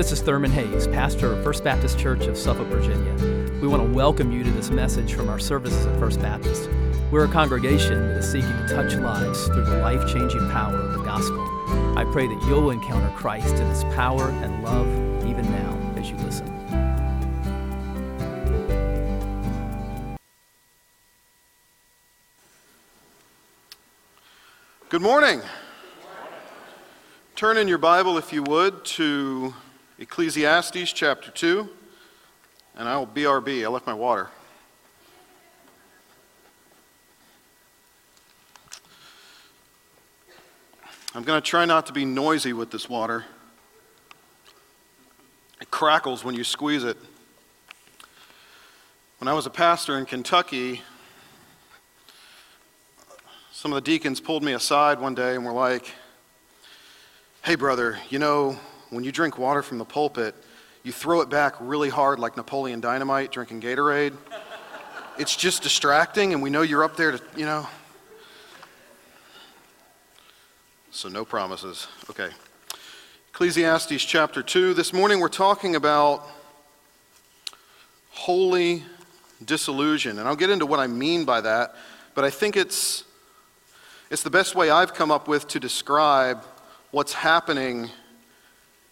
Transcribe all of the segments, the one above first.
this is Thurman Hayes, pastor of First Baptist Church of Suffolk, Virginia. We want to welcome you to this message from our services at First Baptist. We're a congregation that is seeking to touch lives through the life changing power of the gospel. I pray that you'll encounter Christ in his power and love even now as you listen. Good morning. Turn in your Bible, if you would, to Ecclesiastes chapter 2. And I will BRB. I left my water. I'm going to try not to be noisy with this water. It crackles when you squeeze it. When I was a pastor in Kentucky, some of the deacons pulled me aside one day and were like, Hey, brother, you know, when you drink water from the pulpit, you throw it back really hard like Napoleon Dynamite drinking Gatorade. It's just distracting, and we know you're up there to, you know. So, no promises. Okay. Ecclesiastes chapter 2. This morning we're talking about holy disillusion. And I'll get into what I mean by that, but I think it's it's the best way I've come up with to describe what's happening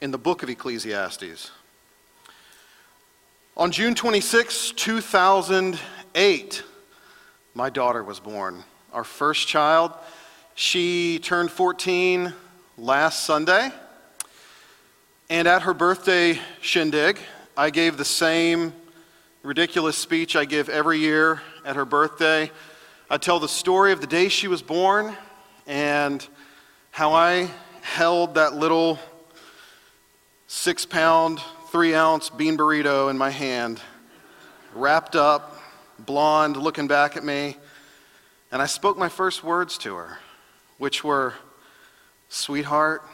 in the book of Ecclesiastes. On June 26, 2008, my daughter was born, our first child. She turned 14 last Sunday. And at her birthday shindig, I gave the same ridiculous speech I give every year at her birthday I tell the story of the day she was born and how I held that little six pound, three ounce bean burrito in my hand, wrapped up, blonde, looking back at me. And I spoke my first words to her, which were, Sweetheart,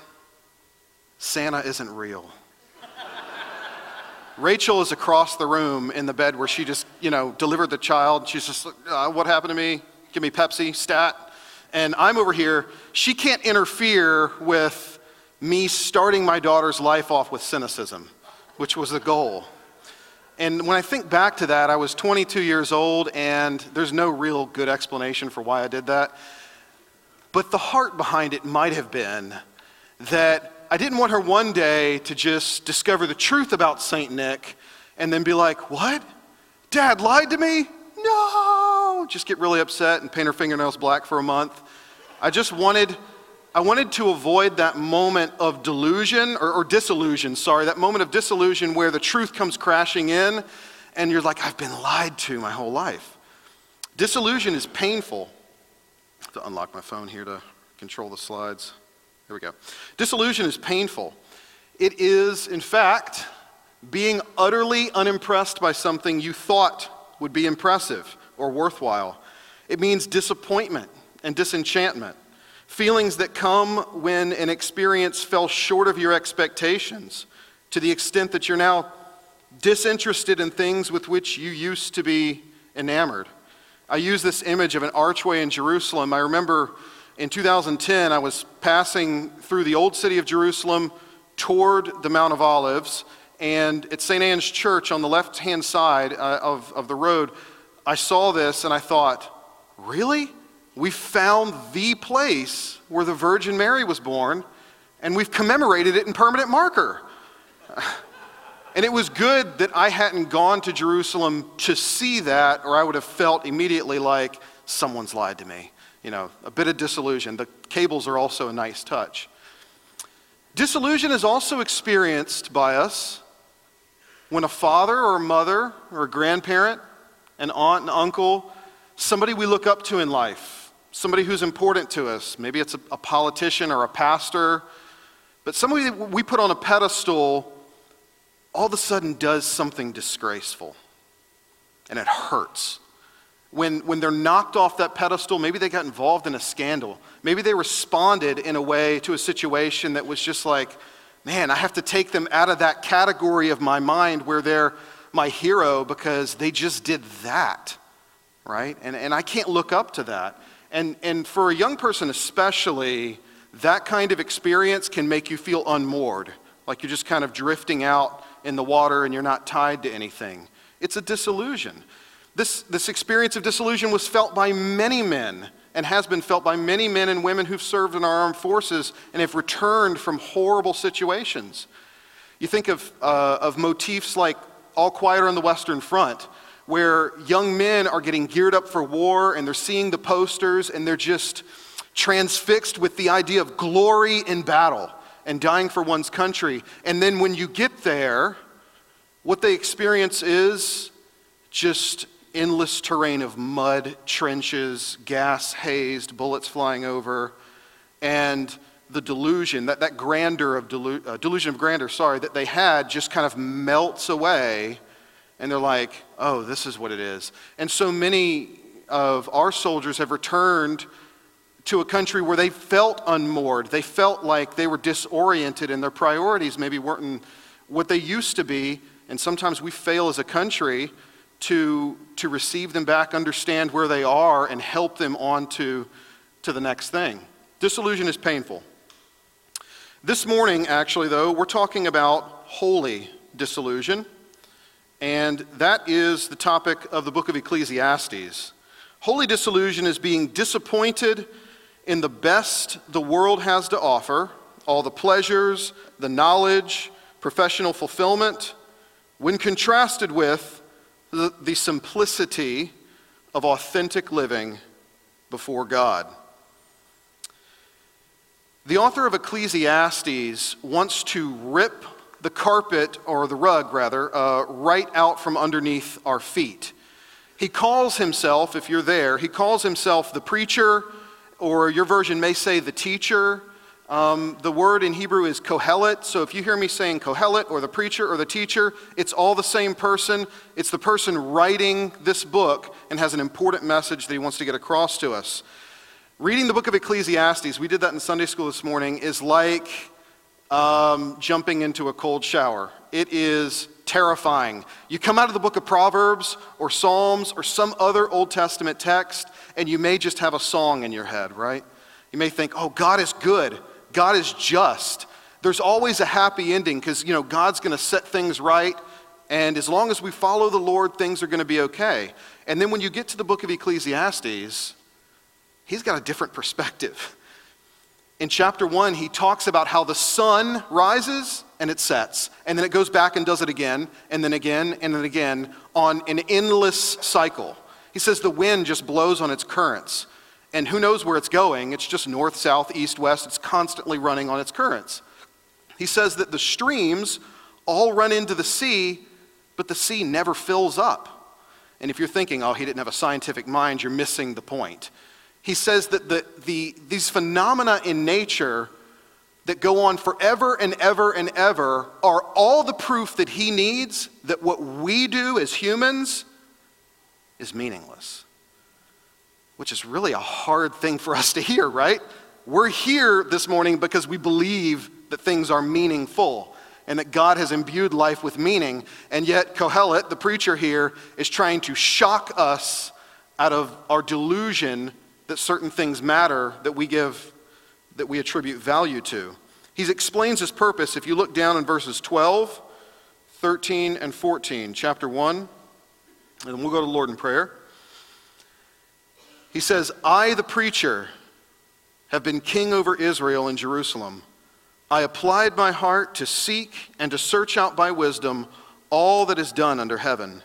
Santa isn't real. Rachel is across the room in the bed where she just, you know, delivered the child. She's just, uh, what happened to me? Give me Pepsi, stat. And I'm over here. She can't interfere with me starting my daughter's life off with cynicism, which was the goal. And when I think back to that, I was 22 years old, and there's no real good explanation for why I did that. But the heart behind it might have been that I didn't want her one day to just discover the truth about St. Nick and then be like, What? Dad lied to me? No! Just get really upset and paint her fingernails black for a month. I just wanted. I wanted to avoid that moment of delusion or, or disillusion, sorry, that moment of disillusion where the truth comes crashing in and you're like, I've been lied to my whole life. Disillusion is painful. To unlock my phone here to control the slides. There we go. Disillusion is painful. It is, in fact, being utterly unimpressed by something you thought would be impressive or worthwhile. It means disappointment and disenchantment, feelings that come when an experience fell short of your expectations to the extent that you're now disinterested in things with which you used to be enamored. I use this image of an archway in Jerusalem. I remember in 2010, I was passing through the old city of Jerusalem toward the Mount of Olives, and at St. Anne's Church on the left hand side uh, of, of the road, I saw this and I thought, really? We found the place where the Virgin Mary was born, and we've commemorated it in permanent marker. And it was good that I hadn't gone to Jerusalem to see that, or I would have felt immediately like someone's lied to me you know, a bit of disillusion. The cables are also a nice touch. Disillusion is also experienced by us when a father or a mother or a grandparent, an aunt and uncle, somebody we look up to in life, somebody who's important to us, maybe it's a, a politician or a pastor, but somebody we put on a pedestal all of a sudden does something disgraceful and it hurts when, when they're knocked off that pedestal, maybe they got involved in a scandal. Maybe they responded in a way to a situation that was just like, man, I have to take them out of that category of my mind where they're my hero because they just did that, right? And, and I can't look up to that. And, and for a young person, especially, that kind of experience can make you feel unmoored like you're just kind of drifting out in the water and you're not tied to anything. It's a disillusion. This, this experience of disillusion was felt by many men and has been felt by many men and women who've served in our armed forces and have returned from horrible situations. You think of, uh, of motifs like All Quiet on the Western Front, where young men are getting geared up for war and they're seeing the posters and they're just transfixed with the idea of glory in battle and dying for one's country. And then when you get there, what they experience is just endless terrain of mud, trenches, gas hazed, bullets flying over, and the delusion, that, that grandeur of delu- uh, delusion of grandeur, sorry, that they had just kind of melts away, and they're like, oh, this is what it is. And so many of our soldiers have returned to a country where they felt unmoored. They felt like they were disoriented and their priorities maybe weren't what they used to be. And sometimes we fail as a country to, to receive them back, understand where they are, and help them on to, to the next thing. Disillusion is painful. This morning, actually, though, we're talking about holy disillusion, and that is the topic of the book of Ecclesiastes. Holy disillusion is being disappointed in the best the world has to offer, all the pleasures, the knowledge, professional fulfillment, when contrasted with the, the simplicity of authentic living before God. The author of Ecclesiastes wants to rip the carpet, or the rug rather, uh, right out from underneath our feet. He calls himself, if you're there, he calls himself the preacher, or your version may say the teacher. Um, the word in Hebrew is kohelet. So if you hear me saying kohelet or the preacher or the teacher, it's all the same person. It's the person writing this book and has an important message that he wants to get across to us. Reading the book of Ecclesiastes, we did that in Sunday school this morning, is like um, jumping into a cold shower. It is terrifying. You come out of the book of Proverbs or Psalms or some other Old Testament text, and you may just have a song in your head, right? You may think, oh, God is good, God is just. There's always a happy ending because, you know, God's going to set things right. And as long as we follow the Lord, things are going to be okay. And then when you get to the book of Ecclesiastes, he's got a different perspective. In chapter one, he talks about how the sun rises and it sets, and then it goes back and does it again, and then again, and then again on an endless cycle. He says the wind just blows on its currents, and who knows where it's going? It's just north, south, east, west. It's constantly running on its currents. He says that the streams all run into the sea, but the sea never fills up. And if you're thinking, oh, he didn't have a scientific mind, you're missing the point. He says that the, the, these phenomena in nature that go on forever and ever and ever are all the proof that he needs that what we do as humans is meaningless. Which is really a hard thing for us to hear, right? We're here this morning because we believe that things are meaningful and that God has imbued life with meaning. And yet, Kohelet, the preacher here, is trying to shock us out of our delusion that certain things matter that we give that we attribute value to. He explains his purpose if you look down in verses 12, 13, and 14, chapter 1, and we'll go to the Lord in prayer. He says, I, the preacher, have been king over Israel and Jerusalem. I applied my heart to seek and to search out by wisdom all that is done under heaven.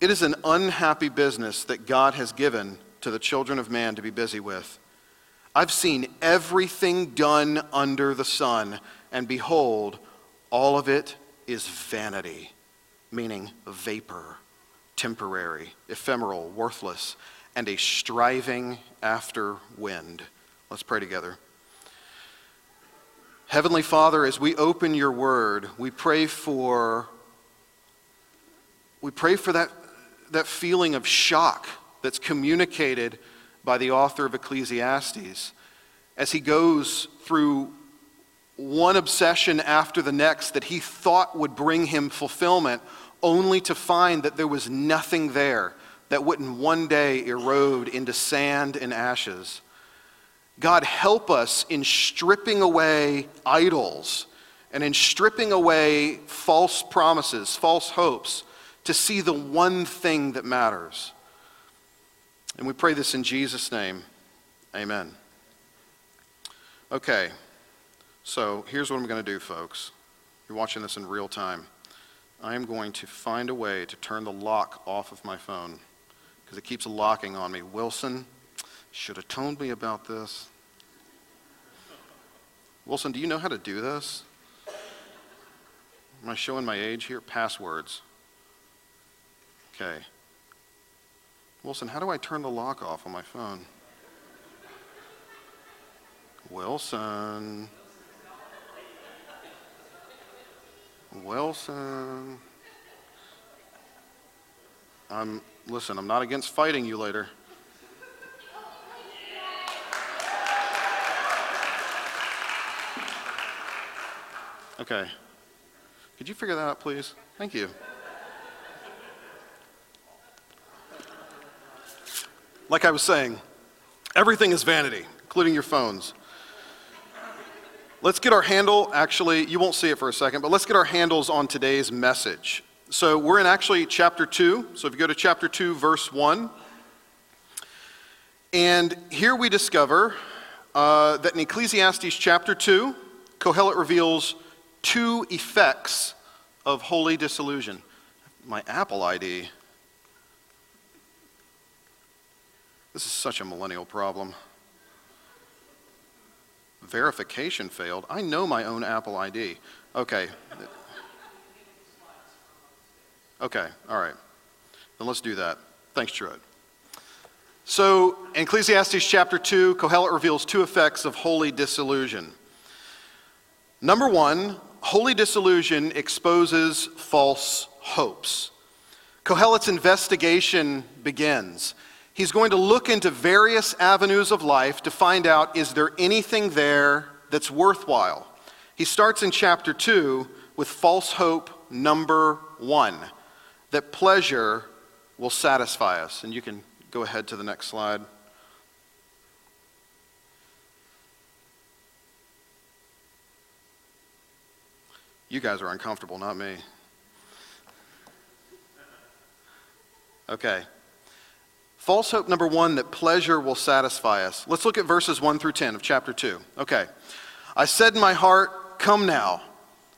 It is an unhappy business that God has given to the children of man to be busy with. I've seen everything done under the sun, and behold, all of it is vanity, meaning vapor, temporary, ephemeral, worthless, and a striving after wind. Let's pray together. Heavenly Father, as we open your word, we pray for we pray for that, that feeling of shock that's communicated by the author of Ecclesiastes as he goes through one obsession after the next that he thought would bring him fulfillment, only to find that there was nothing there that wouldn't one day erode into sand and ashes. God, help us in stripping away idols and in stripping away false promises, false hopes, to see the one thing that matters. And we pray this in Jesus' name. Amen. Okay, so here's what I'm going to do, folks. You're watching this in real time. I am going to find a way to turn the lock off of my phone because it keeps locking on me. Wilson should have told me about this. Wilson, do you know how to do this? Am I showing my age here? Passwords. Okay. Wilson, how do I turn the lock off on my phone? Wilson. Wilson. I'm listen, I'm not against fighting you later. Okay. Could you figure that out, please? Thank you. Like I was saying, everything is vanity, including your phones. Let's get our handle, actually, you won't see it for a second, but let's get our handles on today's message. So we're in actually chapter 2. So if you go to chapter 2, verse 1, and here we discover uh, that in Ecclesiastes chapter 2, Kohelet reveals two effects of holy disillusion. My Apple ID. This is such a millennial problem. Verification failed. I know my own Apple ID. Okay. Okay, all right. Then let's do that. Thanks, Truett. So, in Ecclesiastes chapter 2, Kohelet reveals two effects of holy disillusion. Number one, holy disillusion exposes false hopes. Kohelet's investigation begins. He's going to look into various avenues of life to find out is there anything there that's worthwhile. He starts in chapter 2 with false hope number 1 that pleasure will satisfy us. And you can go ahead to the next slide. You guys are uncomfortable, not me. Okay. False hope number one that pleasure will satisfy us. Let's look at verses 1 through 10 of chapter 2. Okay. I said in my heart, Come now,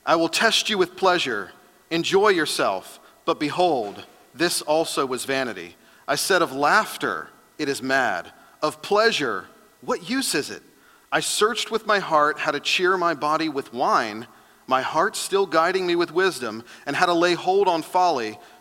I will test you with pleasure. Enjoy yourself. But behold, this also was vanity. I said of laughter, It is mad. Of pleasure, what use is it? I searched with my heart how to cheer my body with wine my heart still guiding me with wisdom, and how to lay hold on folly,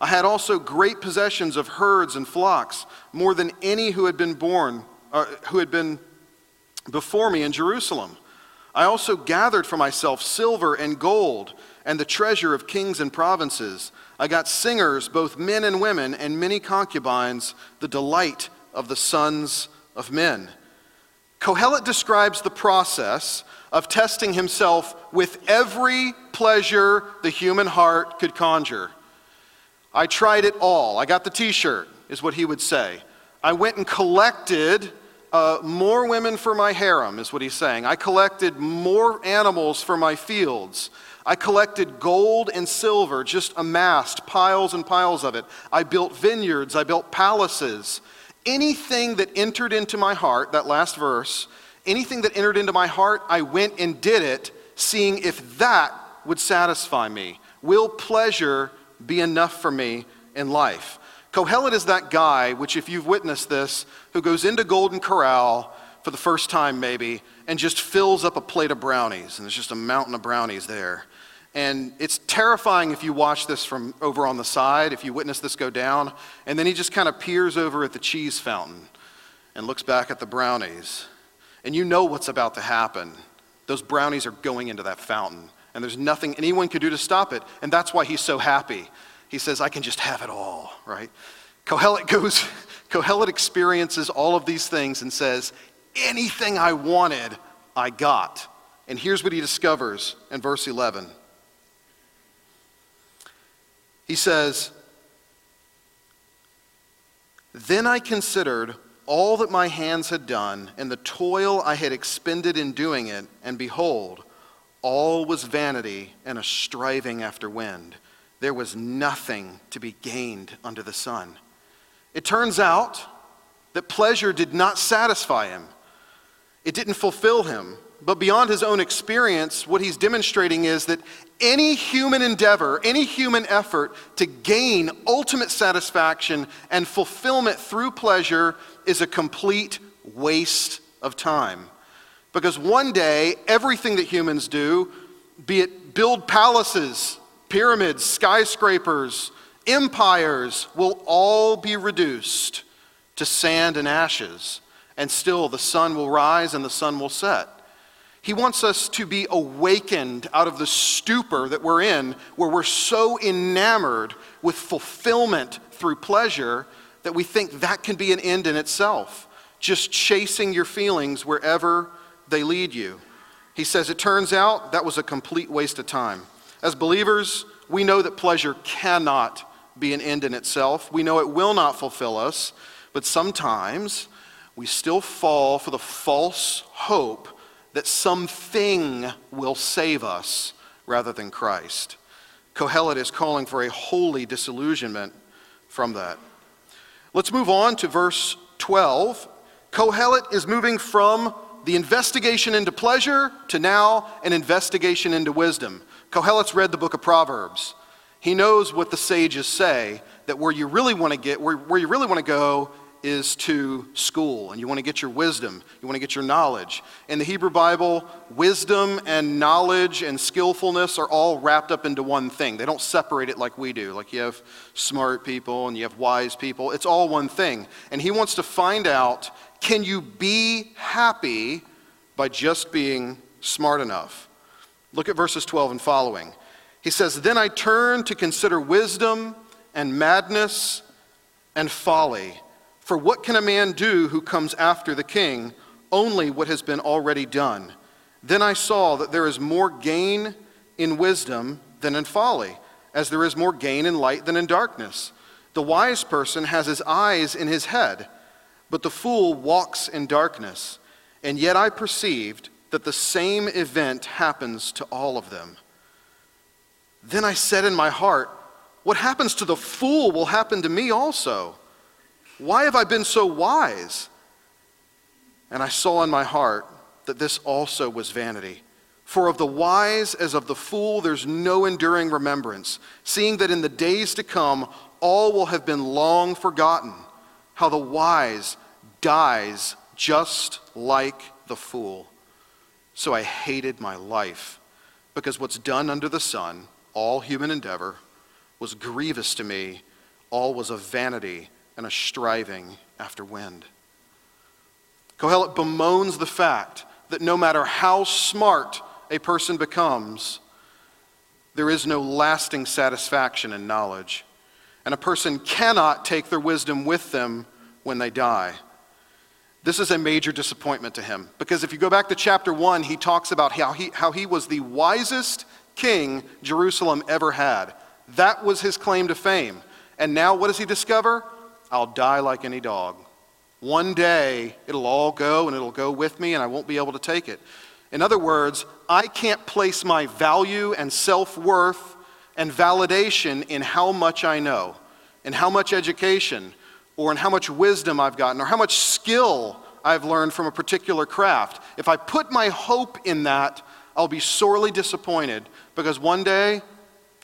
I had also great possessions of herds and flocks, more than any who had been born, uh, who had been before me in Jerusalem. I also gathered for myself silver and gold and the treasure of kings and provinces. I got singers, both men and women, and many concubines, the delight of the sons of men. Kohelet describes the process of testing himself with every pleasure the human heart could conjure. I tried it all. I got the t shirt, is what he would say. I went and collected uh, more women for my harem, is what he's saying. I collected more animals for my fields. I collected gold and silver, just amassed piles and piles of it. I built vineyards, I built palaces. Anything that entered into my heart, that last verse, anything that entered into my heart, I went and did it, seeing if that would satisfy me. Will pleasure be enough for me in life. Kohelet is that guy, which, if you've witnessed this, who goes into Golden Corral for the first time, maybe, and just fills up a plate of brownies, and there's just a mountain of brownies there. And it's terrifying if you watch this from over on the side, if you witness this go down. And then he just kind of peers over at the cheese fountain and looks back at the brownies. And you know what's about to happen. Those brownies are going into that fountain and there's nothing anyone could do to stop it. And that's why he's so happy. he says, I can just have it all, right? Kohelet goes, Kohelet experiences all of these things and says, Anything I wanted, I got. And here's what he discovers in verse 11. He says, Then I considered all that my hands had done and the toil I had expended in doing it, and behold, all was vanity and a striving after wind. There was nothing to be gained under the sun. It turns out that pleasure did not satisfy him, it didn't fulfill him. But beyond his own experience, what he's demonstrating is that any human endeavor, any human effort to gain ultimate satisfaction and fulfillment through pleasure is a complete waste of time. Because one day, everything that humans do, be it build palaces, pyramids, skyscrapers, empires, will all be reduced to sand and ashes. And still, the sun will rise and the sun will set. He wants us to be awakened out of the stupor that we're in, where we're so enamored with fulfillment through pleasure that we think that can be an end in itself, just chasing your feelings wherever they lead you. He says, It turns out that was a complete waste of time. As believers, we know that pleasure cannot be an end in itself. We know it will not fulfill us, but sometimes we still fall for the false hope that something will save us rather than Christ. Kohelet is calling for a holy disillusionment from that. Let's move on to verse 12. Kohelet is moving from the investigation into pleasure to now an investigation into wisdom. Kohelet's read the book of Proverbs. He knows what the sages say that where you really want to get, where, where you really want to go is to school and you want to get your wisdom, you want to get your knowledge. In the Hebrew Bible, wisdom and knowledge and skillfulness are all wrapped up into one thing. They don't separate it like we do. Like you have smart people and you have wise people. It's all one thing. And he wants to find out can you be happy by just being smart enough? Look at verses 12 and following. He says, Then I turned to consider wisdom and madness and folly. For what can a man do who comes after the king? Only what has been already done. Then I saw that there is more gain in wisdom than in folly, as there is more gain in light than in darkness. The wise person has his eyes in his head, but the fool walks in darkness. And yet I perceived that the same event happens to all of them. Then I said in my heart, What happens to the fool will happen to me also. Why have I been so wise? And I saw in my heart that this also was vanity. For of the wise as of the fool, there's no enduring remembrance, seeing that in the days to come, all will have been long forgotten. How the wise dies just like the fool. So I hated my life, because what's done under the sun, all human endeavor, was grievous to me, all was a vanity and a striving after wind. Kohelet bemoans the fact that no matter how smart a person becomes, there is no lasting satisfaction in knowledge. And a person cannot take their wisdom with them when they die. This is a major disappointment to him because if you go back to chapter 1, he talks about how he, how he was the wisest king Jerusalem ever had. That was his claim to fame. And now what does he discover? I'll die like any dog. One day, it'll all go and it'll go with me, and I won't be able to take it. In other words, I can't place my value and self worth and validation in how much I know, in how much education, or in how much wisdom I've gotten, or how much skill I've learned from a particular craft. If I put my hope in that, I'll be sorely disappointed because one day I'm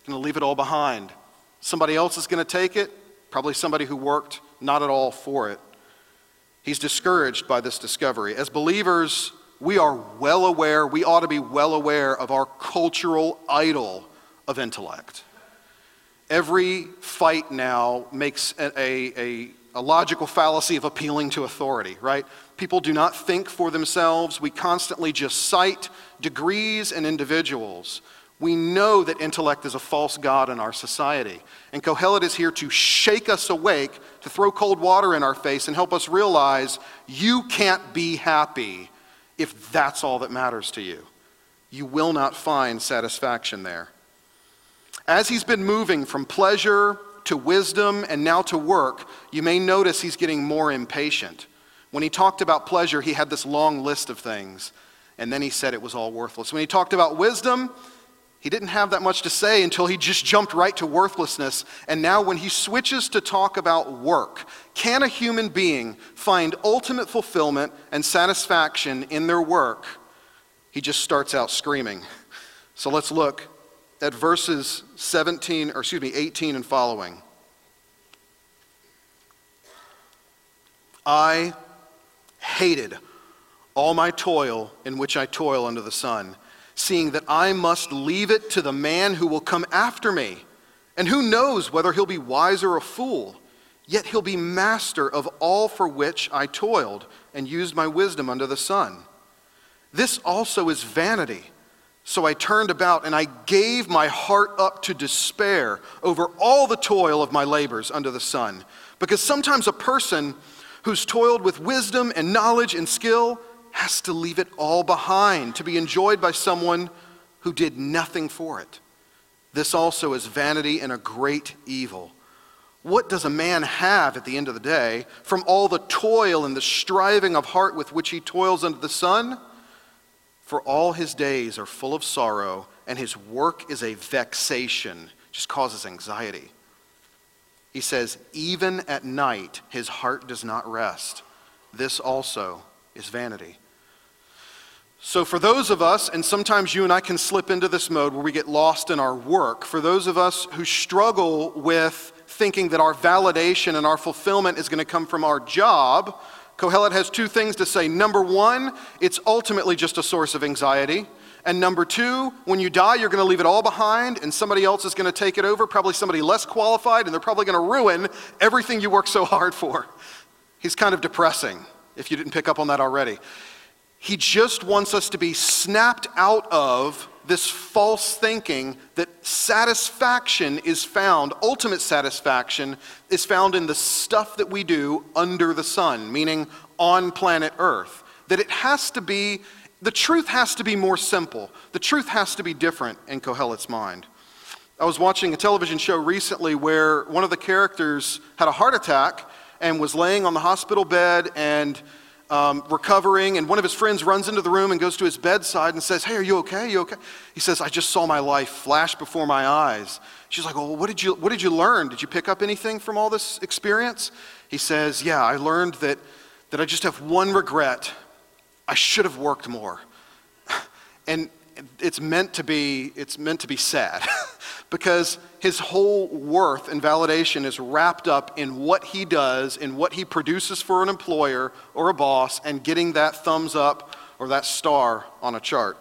going to leave it all behind. Somebody else is going to take it, probably somebody who worked not at all for it. He's discouraged by this discovery. As believers, we are well aware, we ought to be well aware of our cultural idol of intellect. Every fight now makes a, a, a, logical fallacy of appealing to authority, right? People do not think for themselves. We constantly just cite degrees and individuals. We know that intellect is a false god in our society. And Kohelet is here to shake us awake, to throw cold water in our face, and help us realize you can't be happy if that's all that matters to you. You will not find satisfaction there. As he's been moving from pleasure to wisdom and now to work, you may notice he's getting more impatient. When he talked about pleasure, he had this long list of things, and then he said it was all worthless. When he talked about wisdom, he didn't have that much to say until he just jumped right to worthlessness. And now, when he switches to talk about work, can a human being find ultimate fulfillment and satisfaction in their work? He just starts out screaming. So let's look at verses 17, or excuse me, 18 and following. I hated all my toil in which I toil under the sun seeing that I must leave it to the man who will come after me. And who knows whether he'll be wise or a fool? Yet he'll be master of all for which I toiled and used my wisdom under the sun. This also is vanity. So I turned about and I gave my heart up to despair over all the toil of my labors under the sun. Because sometimes a person who's toiled with wisdom and knowledge and skill has to leave it all behind to be enjoyed by someone who did nothing for it. This also is vanity and a great evil. What does a man have at the end of the day from all the toil and the striving of heart with which he toils under the sun? For all his days are full of sorrow, and his work is a vexation, just causes anxiety. He says, even at night his heart does not rest. This also is vanity. So, for those of us, and sometimes you and I can slip into this mode where we get lost in our work, for those of us who struggle with thinking that our validation and our fulfillment is going to come from our job, Kohelet has two things to say. Number one, it's ultimately just a source of anxiety. And number two, when you die, you're going to leave it all behind, and somebody else is going to take it over, probably somebody less qualified, and they're probably going to ruin everything you worked so hard for. He's kind of depressing, if you didn't pick up on that already. He just wants us to be snapped out of this false thinking that satisfaction is found, ultimate satisfaction is found in the stuff that we do under the sun, meaning on planet Earth. That it has to be, the truth has to be more simple. The truth has to be different in Kohelet's mind. I was watching a television show recently where one of the characters had a heart attack and was laying on the hospital bed and um, recovering, and one of his friends runs into the room and goes to his bedside and says, Hey, are you okay? Are you okay? He says, I just saw my life flash before my eyes. She's like, Well, what did you, what did you learn? Did you pick up anything from all this experience? He says, Yeah, I learned that, that I just have one regret. I should have worked more. And it's meant to be, it's meant to be sad. because his whole worth and validation is wrapped up in what he does, in what he produces for an employer or a boss, and getting that thumbs up or that star on a chart.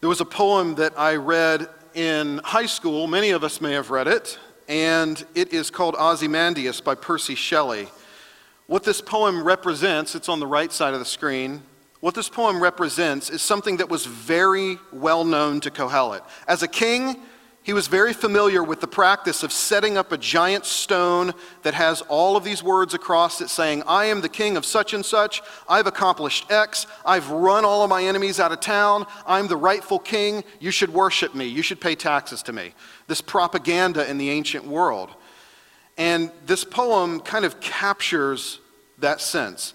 There was a poem that I read in high school, many of us may have read it, and it is called Ozymandias by Percy Shelley. What this poem represents, it's on the right side of the screen, what this poem represents is something that was very well known to Kohelet. As a king, he was very familiar with the practice of setting up a giant stone that has all of these words across it saying, I am the king of such and such. I've accomplished X. I've run all of my enemies out of town. I'm the rightful king. You should worship me. You should pay taxes to me. This propaganda in the ancient world. And this poem kind of captures that sense.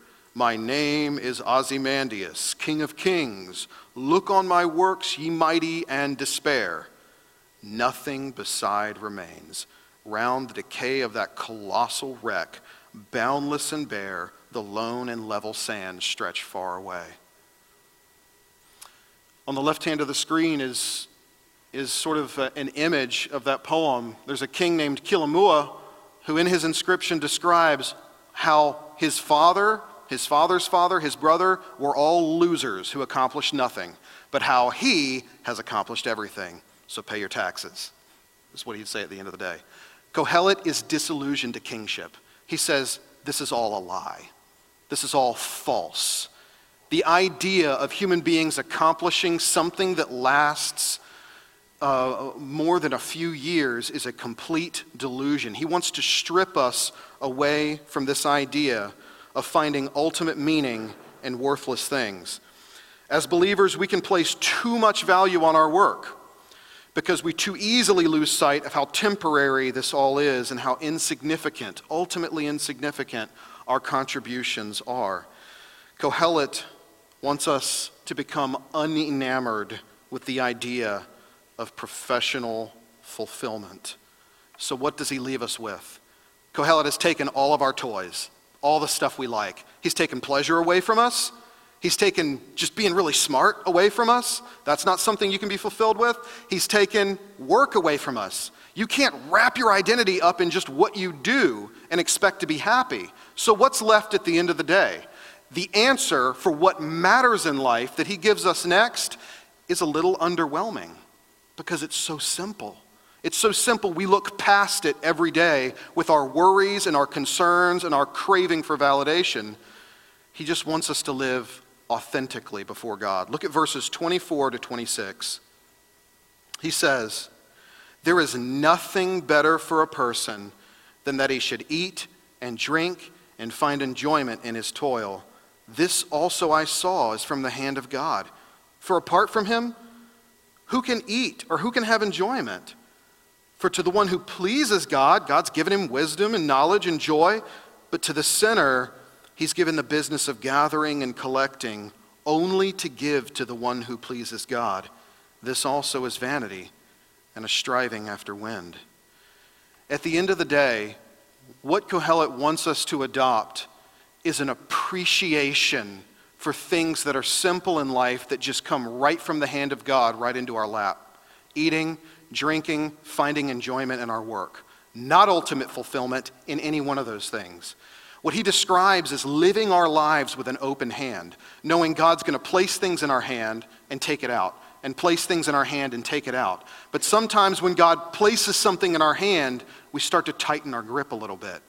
my name is Ozymandias, King of Kings. Look on my works, ye mighty, and despair. Nothing beside remains. Round the decay of that colossal wreck, boundless and bare, the lone and level sands stretch far away. On the left hand of the screen is is sort of uh, an image of that poem. There's a king named Kilamuwa who, in his inscription, describes how his father, his father's father, his brother were all losers who accomplished nothing, but how he has accomplished everything. So pay your taxes. Is what he'd say at the end of the day. Kohelet is disillusioned to kingship. He says, This is all a lie. This is all false. The idea of human beings accomplishing something that lasts uh, more than a few years is a complete delusion. He wants to strip us away from this idea of finding ultimate meaning in worthless things. As believers, we can place too much value on our work because we too easily lose sight of how temporary this all is and how insignificant, ultimately insignificant, our contributions are. Kohelet wants us to become unenamored with the idea of professional fulfillment. So, what does he leave us with? Kohelet has taken all of our toys, all the stuff we like. He's taken pleasure away from us. He's taken just being really smart away from us. That's not something you can be fulfilled with. He's taken work away from us. You can't wrap your identity up in just what you do and expect to be happy. So, what's left at the end of the day? The answer for what matters in life that he gives us next is a little underwhelming because it's so simple. It's so simple, we look past it every day with our worries and our concerns and our craving for validation. He just wants us to live authentically before God. Look at verses 24 to 26. He says, There is nothing better for a person than that he should eat and drink and find enjoyment in his toil. This also I saw is from the hand of God. For apart from him, who can eat or who can have enjoyment? For to the one who pleases God, God's given him wisdom and knowledge and joy, but to the sinner, he's given the business of gathering and collecting only to give to the one who pleases God. This also is vanity and a striving after wind. At the end of the day, what Kohelet wants us to adopt is an appreciation for things that are simple in life that just come right from the hand of God right into our lap eating, drinking, finding enjoyment in our work. Not ultimate fulfillment in any one of those things. What he describes is living our lives with an open hand, knowing God's going to place things in our hand and take it out, and place things in our hand and take it out. But sometimes when God places something in our hand, we start to tighten our grip a little bit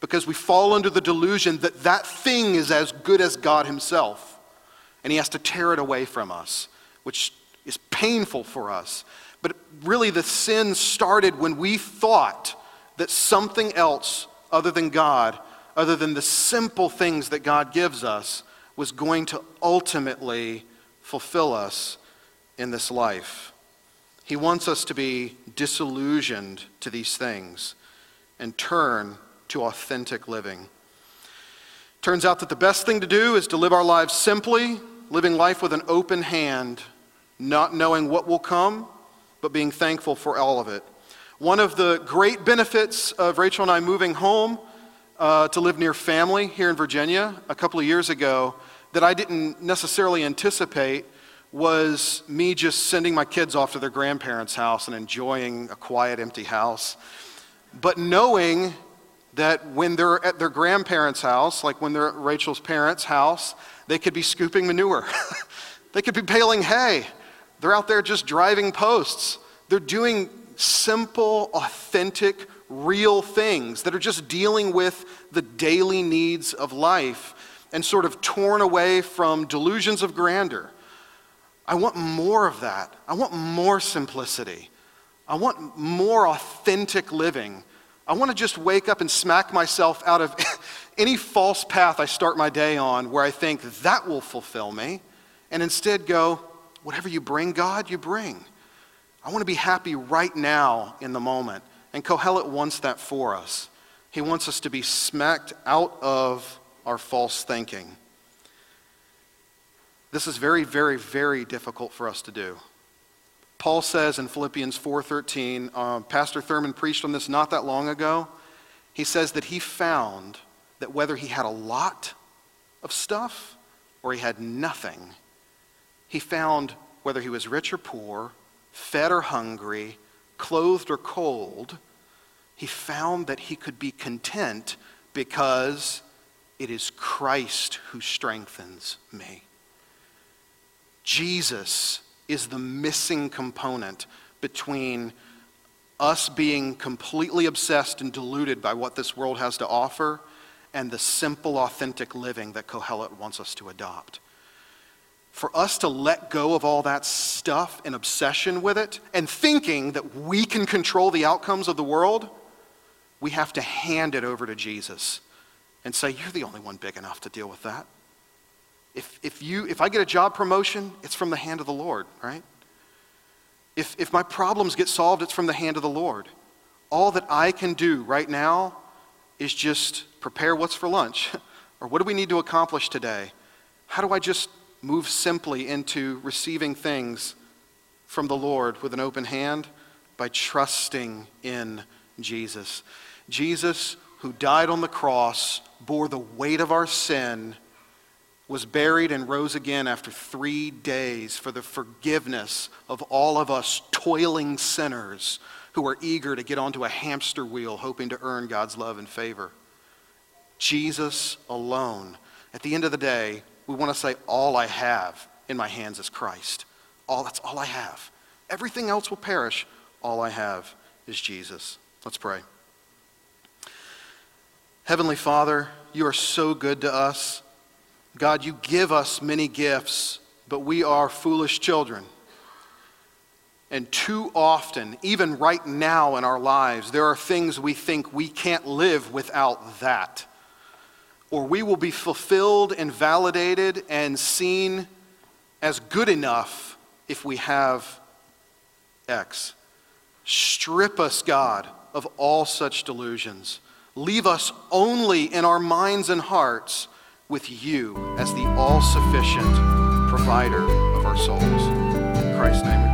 because we fall under the delusion that that thing is as good as God Himself. And He has to tear it away from us, which is painful for us. But really, the sin started when we thought that something else other than God, other than the simple things that God gives us, was going to ultimately fulfill us in this life. He wants us to be disillusioned to these things and turn to authentic living. Turns out that the best thing to do is to live our lives simply, living life with an open hand, not knowing what will come, but being thankful for all of it. One of the great benefits of Rachel and I moving home uh, to live near family here in Virginia a couple of years ago that I didn't necessarily anticipate was me just sending my kids off to their grandparents' house and enjoying a quiet, empty house. But knowing that when they're at their grandparents' house, like when they're at Rachel's parents' house, they could be scooping manure. they could be baling hay. They're out there just driving posts. They're doing simple, authentic, real things that are just dealing with the daily needs of life and sort of torn away from delusions of grandeur. I want more of that. I want more simplicity. I want more authentic living I want to just wake up and smack myself out of any false path I start my day on where I think that will fulfill me, and instead go, whatever you bring, God, you bring. I want to be happy right now in the moment. And Kohelet wants that for us. He wants us to be smacked out of our false thinking. This is very, very, very difficult for us to do. Paul says in Philippians 4:13, uh, Pastor Thurman preached on this not that long ago. He says that he found that whether he had a lot of stuff or he had nothing, he found whether he was rich or poor fed or hungry, clothed or cold, he found that he could be content because it is Christ who strengthens me. Jesus is the missing component between us being completely obsessed and deluded by what this world has to offer and the simple, authentic living that Kohelet wants us to adopt. For us to let go of all that stuff and obsession with it and thinking that we can control the outcomes of the world, we have to hand it over to Jesus and say, You're the only one big enough to deal with that. If, if, you, if I get a job promotion, it's from the hand of the Lord, right? If, if my problems get solved, it's from the hand of the Lord. All that I can do right now is just prepare what's for lunch or what do we need to accomplish today? How do I just move simply into receiving things from the Lord with an open hand? By trusting in Jesus. Jesus, who died on the cross, bore the weight of our sin was buried and rose again after three days for the forgiveness of all of us toiling sinners who are eager to get onto a hamster wheel hoping to earn God's love and favor. Jesus alone. At the end of the day, we want to say, All I have in my hands is Christ. All, that's all I have. Everything else will perish. All I have is Jesus. Let's pray. Heavenly Father, you are so good to us. God, you give us many gifts, but we are foolish children. And too often, even right now in our lives, there are things we think we can't live without that. Or we will be fulfilled and validated and seen as good enough if we have X. Strip us, God, of all such delusions. Leave us only in our minds and hearts with you as the all sufficient provider of our souls. In Christ's name.